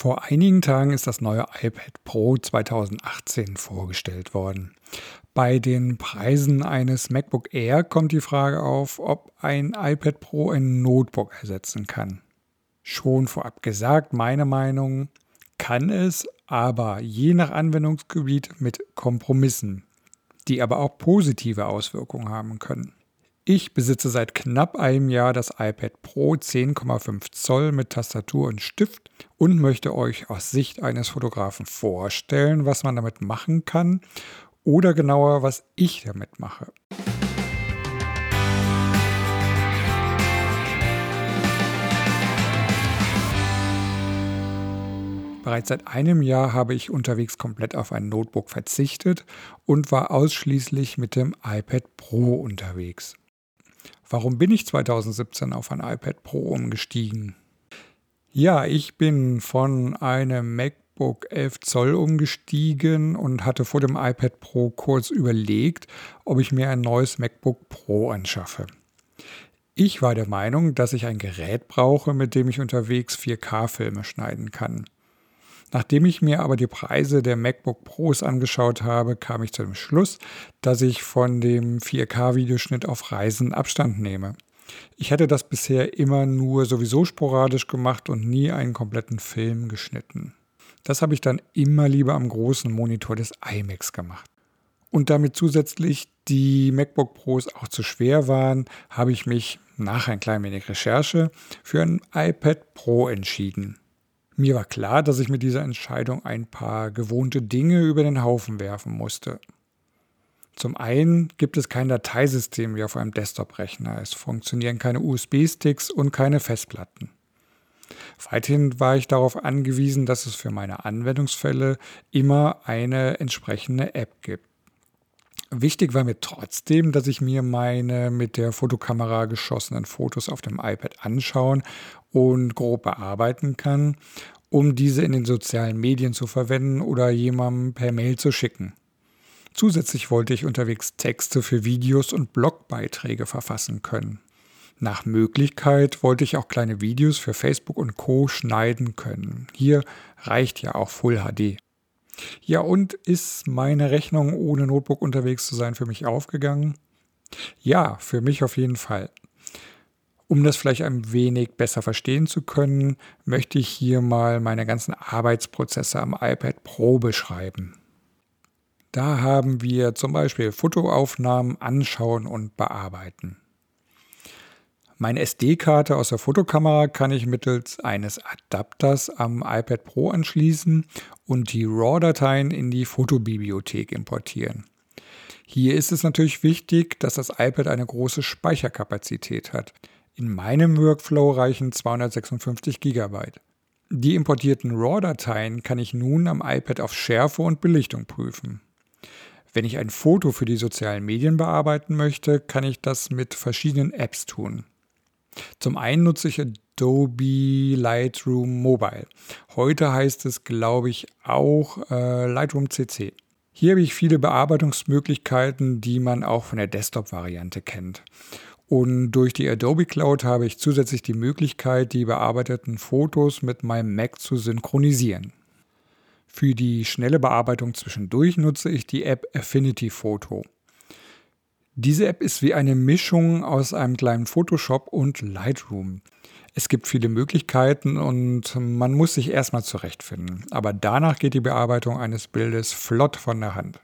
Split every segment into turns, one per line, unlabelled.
Vor einigen Tagen ist das neue iPad Pro 2018 vorgestellt worden. Bei den Preisen eines MacBook Air kommt die Frage auf, ob ein iPad Pro ein Notebook ersetzen kann. Schon vorab gesagt, meine Meinung kann es, aber je nach Anwendungsgebiet mit Kompromissen, die aber auch positive Auswirkungen haben können. Ich besitze seit knapp einem Jahr das iPad Pro 10,5 Zoll mit Tastatur und Stift und möchte euch aus Sicht eines Fotografen vorstellen, was man damit machen kann oder genauer, was ich damit mache. Bereits seit einem Jahr habe ich unterwegs komplett auf ein Notebook verzichtet und war ausschließlich mit dem iPad Pro unterwegs. Warum bin ich 2017 auf ein iPad Pro umgestiegen? Ja, ich bin von einem MacBook 11 Zoll umgestiegen und hatte vor dem iPad Pro kurz überlegt, ob ich mir ein neues MacBook Pro anschaffe. Ich war der Meinung, dass ich ein Gerät brauche, mit dem ich unterwegs 4K-Filme schneiden kann. Nachdem ich mir aber die Preise der MacBook Pros angeschaut habe, kam ich zu dem Schluss, dass ich von dem 4K-Videoschnitt auf Reisen Abstand nehme. Ich hatte das bisher immer nur sowieso sporadisch gemacht und nie einen kompletten Film geschnitten. Das habe ich dann immer lieber am großen Monitor des iMacs gemacht. Und damit zusätzlich die MacBook Pros auch zu schwer waren, habe ich mich nach ein klein wenig Recherche für ein iPad Pro entschieden. Mir war klar, dass ich mit dieser Entscheidung ein paar gewohnte Dinge über den Haufen werfen musste. Zum einen gibt es kein Dateisystem wie auf einem Desktop-Rechner. Es funktionieren keine USB-Sticks und keine Festplatten. Weiterhin war ich darauf angewiesen, dass es für meine Anwendungsfälle immer eine entsprechende App gibt. Wichtig war mir trotzdem, dass ich mir meine mit der Fotokamera geschossenen Fotos auf dem iPad anschauen und grob bearbeiten kann, um diese in den sozialen Medien zu verwenden oder jemandem per Mail zu schicken. Zusätzlich wollte ich unterwegs Texte für Videos und Blogbeiträge verfassen können. Nach Möglichkeit wollte ich auch kleine Videos für Facebook und Co schneiden können. Hier reicht ja auch Full HD. Ja, und ist meine Rechnung ohne Notebook unterwegs zu sein für mich aufgegangen? Ja, für mich auf jeden Fall. Um das vielleicht ein wenig besser verstehen zu können, möchte ich hier mal meine ganzen Arbeitsprozesse am iPad Pro beschreiben. Da haben wir zum Beispiel Fotoaufnahmen anschauen und bearbeiten. Meine SD-Karte aus der Fotokamera kann ich mittels eines Adapters am iPad Pro anschließen und die RAW-Dateien in die Fotobibliothek importieren. Hier ist es natürlich wichtig, dass das iPad eine große Speicherkapazität hat. In meinem Workflow reichen 256 GB. Die importierten RAW-Dateien kann ich nun am iPad auf Schärfe und Belichtung prüfen. Wenn ich ein Foto für die sozialen Medien bearbeiten möchte, kann ich das mit verschiedenen Apps tun. Zum einen nutze ich Adobe Lightroom Mobile. Heute heißt es, glaube ich, auch äh, Lightroom CC. Hier habe ich viele Bearbeitungsmöglichkeiten, die man auch von der Desktop-Variante kennt. Und durch die Adobe Cloud habe ich zusätzlich die Möglichkeit, die bearbeiteten Fotos mit meinem Mac zu synchronisieren. Für die schnelle Bearbeitung zwischendurch nutze ich die App Affinity Photo. Diese App ist wie eine Mischung aus einem kleinen Photoshop und Lightroom. Es gibt viele Möglichkeiten und man muss sich erstmal zurechtfinden. Aber danach geht die Bearbeitung eines Bildes flott von der Hand.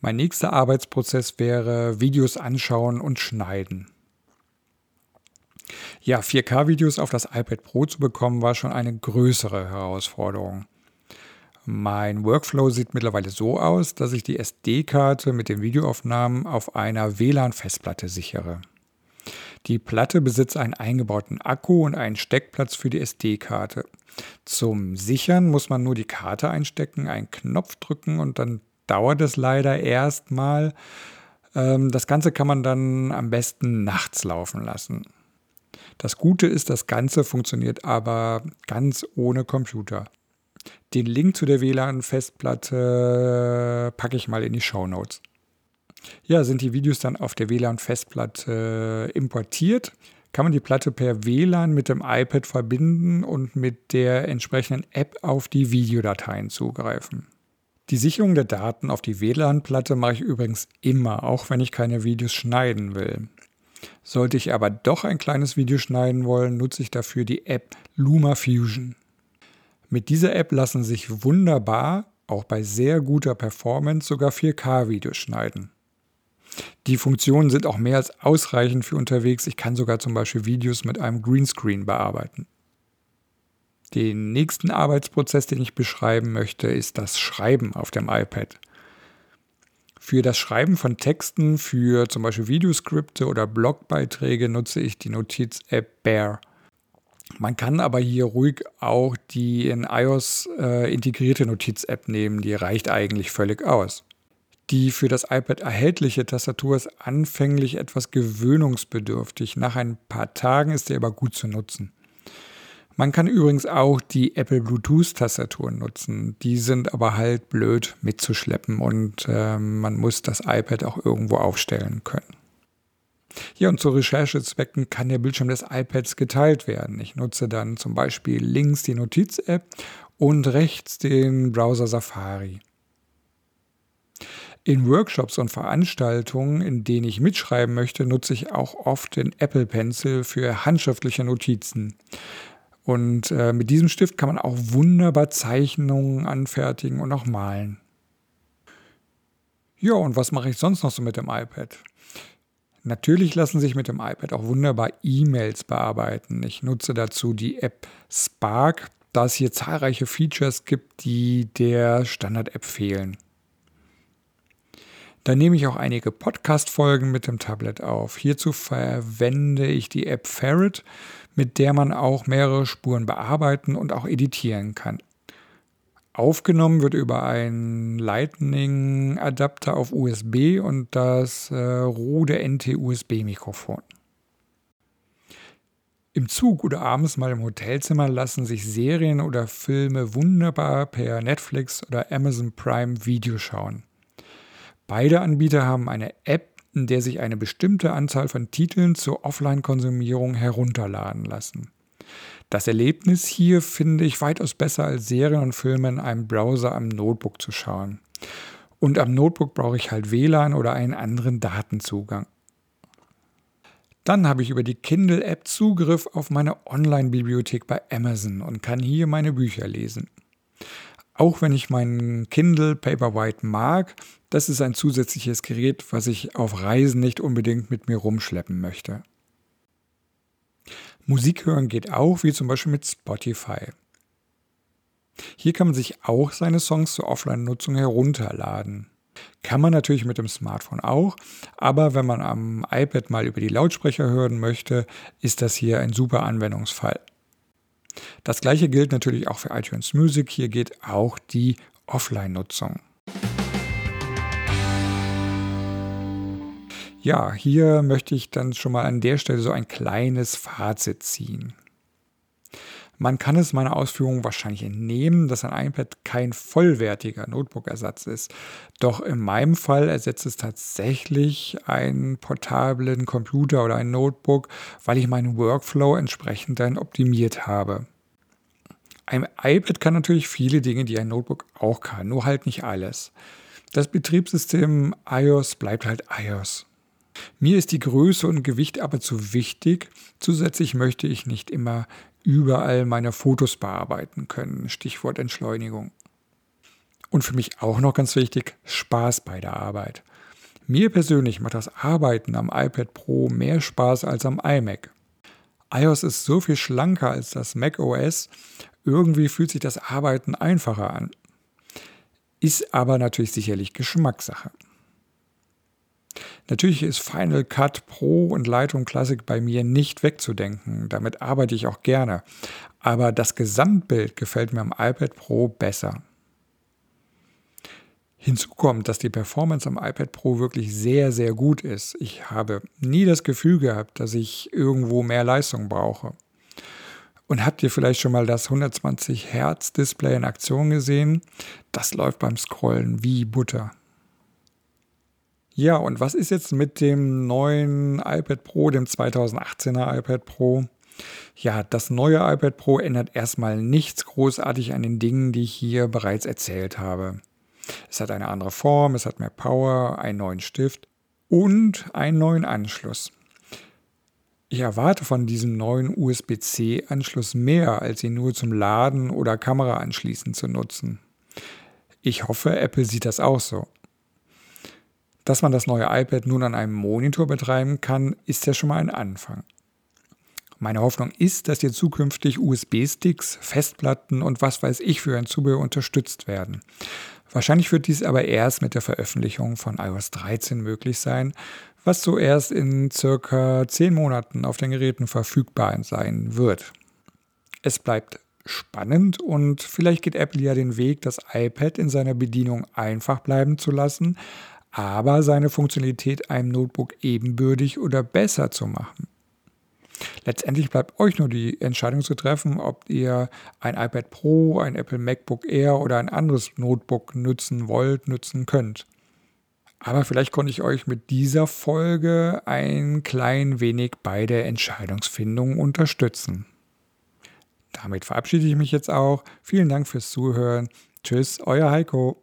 Mein nächster Arbeitsprozess wäre Videos anschauen und schneiden. Ja, 4K-Videos auf das iPad Pro zu bekommen, war schon eine größere Herausforderung. Mein Workflow sieht mittlerweile so aus, dass ich die SD-Karte mit den Videoaufnahmen auf einer WLAN-Festplatte sichere. Die Platte besitzt einen eingebauten Akku und einen Steckplatz für die SD-Karte. Zum Sichern muss man nur die Karte einstecken, einen Knopf drücken und dann dauert es leider erstmal. Ähm, das Ganze kann man dann am besten nachts laufen lassen. Das Gute ist, das Ganze funktioniert aber ganz ohne Computer. Den Link zu der WLAN-Festplatte packe ich mal in die Show Notes. Ja, sind die Videos dann auf der WLAN-Festplatte importiert, kann man die Platte per WLAN mit dem iPad verbinden und mit der entsprechenden App auf die Videodateien zugreifen. Die Sicherung der Daten auf die WLAN-Platte mache ich übrigens immer, auch wenn ich keine Videos schneiden will. Sollte ich aber doch ein kleines Video schneiden wollen, nutze ich dafür die App LumaFusion. Mit dieser App lassen sich wunderbar, auch bei sehr guter Performance, sogar 4K-Videos schneiden. Die Funktionen sind auch mehr als ausreichend für unterwegs. Ich kann sogar zum Beispiel Videos mit einem Greenscreen bearbeiten. Den nächsten Arbeitsprozess, den ich beschreiben möchte, ist das Schreiben auf dem iPad. Für das Schreiben von Texten, für zum Beispiel Videoskripte oder Blogbeiträge nutze ich die Notiz-App Bear. Man kann aber hier ruhig auch die in iOS äh, integrierte Notiz-App nehmen, die reicht eigentlich völlig aus. Die für das iPad erhältliche Tastatur ist anfänglich etwas gewöhnungsbedürftig. Nach ein paar Tagen ist sie aber gut zu nutzen. Man kann übrigens auch die Apple Bluetooth-Tastaturen nutzen. Die sind aber halt blöd mitzuschleppen und äh, man muss das iPad auch irgendwo aufstellen können. Ja, und zu Recherchezwecken kann der Bildschirm des iPads geteilt werden. Ich nutze dann zum Beispiel links die Notiz-App und rechts den Browser Safari. In Workshops und Veranstaltungen, in denen ich mitschreiben möchte, nutze ich auch oft den Apple Pencil für handschriftliche Notizen. Und äh, mit diesem Stift kann man auch wunderbar Zeichnungen anfertigen und auch malen. Ja, und was mache ich sonst noch so mit dem iPad? Natürlich lassen sich mit dem iPad auch wunderbar E-Mails bearbeiten. Ich nutze dazu die App Spark, da es hier zahlreiche Features gibt, die der Standard-App fehlen. Dann nehme ich auch einige Podcast-Folgen mit dem Tablet auf. Hierzu verwende ich die App Ferret, mit der man auch mehrere Spuren bearbeiten und auch editieren kann. Aufgenommen wird über einen Lightning-Adapter auf USB und das äh, Rode NT-USB-Mikrofon. Im Zug oder abends mal im Hotelzimmer lassen sich Serien oder Filme wunderbar per Netflix oder Amazon Prime Video schauen. Beide Anbieter haben eine App, in der sich eine bestimmte Anzahl von Titeln zur Offline-Konsumierung herunterladen lassen. Das Erlebnis hier finde ich weitaus besser als Serien und Filme in einem Browser am Notebook zu schauen. Und am Notebook brauche ich halt WLAN oder einen anderen Datenzugang. Dann habe ich über die Kindle-App Zugriff auf meine Online-Bibliothek bei Amazon und kann hier meine Bücher lesen. Auch wenn ich meinen Kindle Paperwhite mag, das ist ein zusätzliches Gerät, was ich auf Reisen nicht unbedingt mit mir rumschleppen möchte. Musik hören geht auch, wie zum Beispiel mit Spotify. Hier kann man sich auch seine Songs zur Offline-Nutzung herunterladen. Kann man natürlich mit dem Smartphone auch, aber wenn man am iPad mal über die Lautsprecher hören möchte, ist das hier ein super Anwendungsfall. Das gleiche gilt natürlich auch für iTunes Music. Hier geht auch die Offline-Nutzung. Ja, hier möchte ich dann schon mal an der Stelle so ein kleines Fazit ziehen. Man kann es meiner Ausführung wahrscheinlich entnehmen, dass ein iPad kein vollwertiger Notebook-Ersatz ist. Doch in meinem Fall ersetzt es tatsächlich einen portablen Computer oder ein Notebook, weil ich meinen Workflow entsprechend dann optimiert habe. Ein iPad kann natürlich viele Dinge, die ein Notebook auch kann, nur halt nicht alles. Das Betriebssystem iOS bleibt halt iOS. Mir ist die Größe und Gewicht aber zu wichtig. Zusätzlich möchte ich nicht immer überall meine Fotos bearbeiten können. Stichwort Entschleunigung. Und für mich auch noch ganz wichtig, Spaß bei der Arbeit. Mir persönlich macht das Arbeiten am iPad Pro mehr Spaß als am iMac. iOS ist so viel schlanker als das Mac OS. Irgendwie fühlt sich das Arbeiten einfacher an. Ist aber natürlich sicherlich Geschmackssache. Natürlich ist Final Cut Pro und Lightroom Classic bei mir nicht wegzudenken. Damit arbeite ich auch gerne. Aber das Gesamtbild gefällt mir am iPad Pro besser. Hinzu kommt, dass die Performance am iPad Pro wirklich sehr, sehr gut ist. Ich habe nie das Gefühl gehabt, dass ich irgendwo mehr Leistung brauche. Und habt ihr vielleicht schon mal das 120 Hertz Display in Aktion gesehen? Das läuft beim Scrollen wie Butter. Ja, und was ist jetzt mit dem neuen iPad Pro, dem 2018er iPad Pro? Ja, das neue iPad Pro ändert erstmal nichts großartig an den Dingen, die ich hier bereits erzählt habe. Es hat eine andere Form, es hat mehr Power, einen neuen Stift und einen neuen Anschluss. Ich erwarte von diesem neuen USB-C-Anschluss mehr, als ihn nur zum Laden oder Kamera anschließen zu nutzen. Ich hoffe, Apple sieht das auch so. Dass man das neue iPad nun an einem Monitor betreiben kann, ist ja schon mal ein Anfang. Meine Hoffnung ist, dass hier zukünftig USB-Sticks, Festplatten und was weiß ich für ein Zubehör unterstützt werden. Wahrscheinlich wird dies aber erst mit der Veröffentlichung von iOS 13 möglich sein, was so erst in circa 10 Monaten auf den Geräten verfügbar sein wird. Es bleibt spannend und vielleicht geht Apple ja den Weg, das iPad in seiner Bedienung einfach bleiben zu lassen, aber seine Funktionalität einem Notebook ebenbürtig oder besser zu machen. Letztendlich bleibt euch nur die Entscheidung zu treffen, ob ihr ein iPad Pro, ein Apple MacBook Air oder ein anderes Notebook nutzen wollt, nutzen könnt. Aber vielleicht konnte ich euch mit dieser Folge ein klein wenig bei der Entscheidungsfindung unterstützen. Damit verabschiede ich mich jetzt auch. Vielen Dank fürs Zuhören. Tschüss, euer Heiko.